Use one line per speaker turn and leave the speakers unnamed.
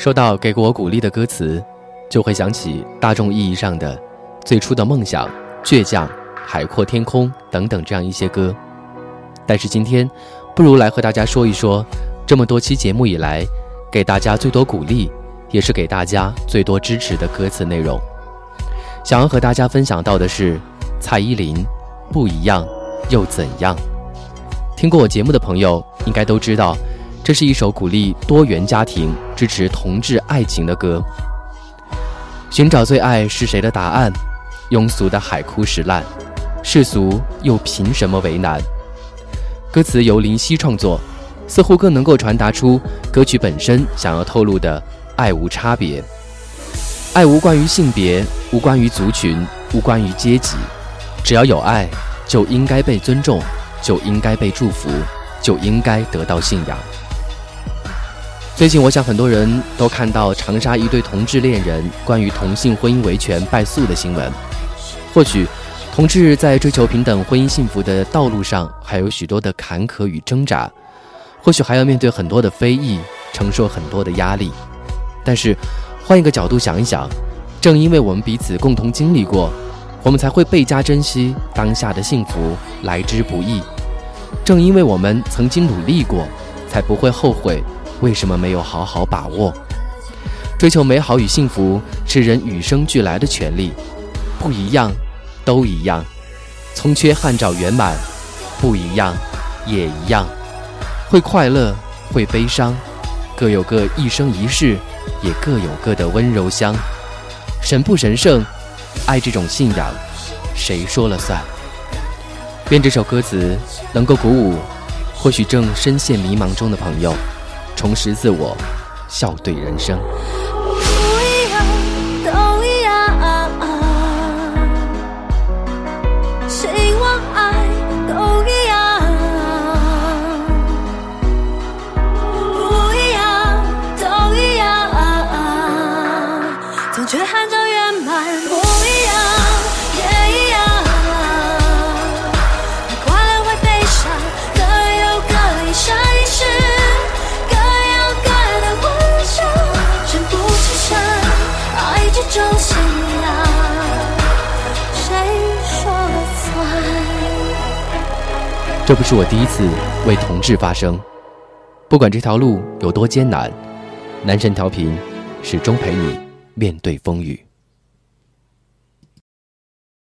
说到给过我鼓励的歌词，就会想起大众意义上的最初的梦想、倔强、海阔天空等等这样一些歌。但是今天，不如来和大家说一说，这么多期节目以来，给大家最多鼓励，也是给大家最多支持的歌词内容。想要和大家分享到的是蔡依林，《不一样又怎样》。听过我节目的朋友应该都知道。这是一首鼓励多元家庭、支持同志爱情的歌。寻找最爱是谁的答案？庸俗的海枯石烂，世俗又凭什么为难？歌词由林夕创作，似乎更能够传达出歌曲本身想要透露的爱无差别。爱无关于性别，无关于族群，无关于阶级，只要有爱，就应该被尊重，就应该被祝福，就应该得到信仰。最近，我想很多人都看到长沙一对同志恋人关于同性婚姻维权败诉的新闻。或许，同志在追求平等婚姻幸福的道路上还有许多的坎坷与挣扎，或许还要面对很多的非议，承受很多的压力。但是，换一个角度想一想，正因为我们彼此共同经历过，我们才会倍加珍惜当下的幸福来之不易。正因为我们曾经努力过，才不会后悔。为什么没有好好把握？追求美好与幸福是人与生俱来的权利，不一样，都一样。从缺憾找圆满，不一样，也一样。会快乐，会悲伤，各有各一生一世，也各有各的温柔乡。神不神圣？爱这种信仰，谁说了算？愿这首歌词能够鼓舞，或许正深陷迷茫中的朋友。重拾自我，笑对人生。不
一样，都一样。谁望爱都一样。不一样，都一样。总缺憾找圆满，不一样。
这不是我第一次为同志发声，不管这条路有多艰难，男神调频始终陪你面对风雨。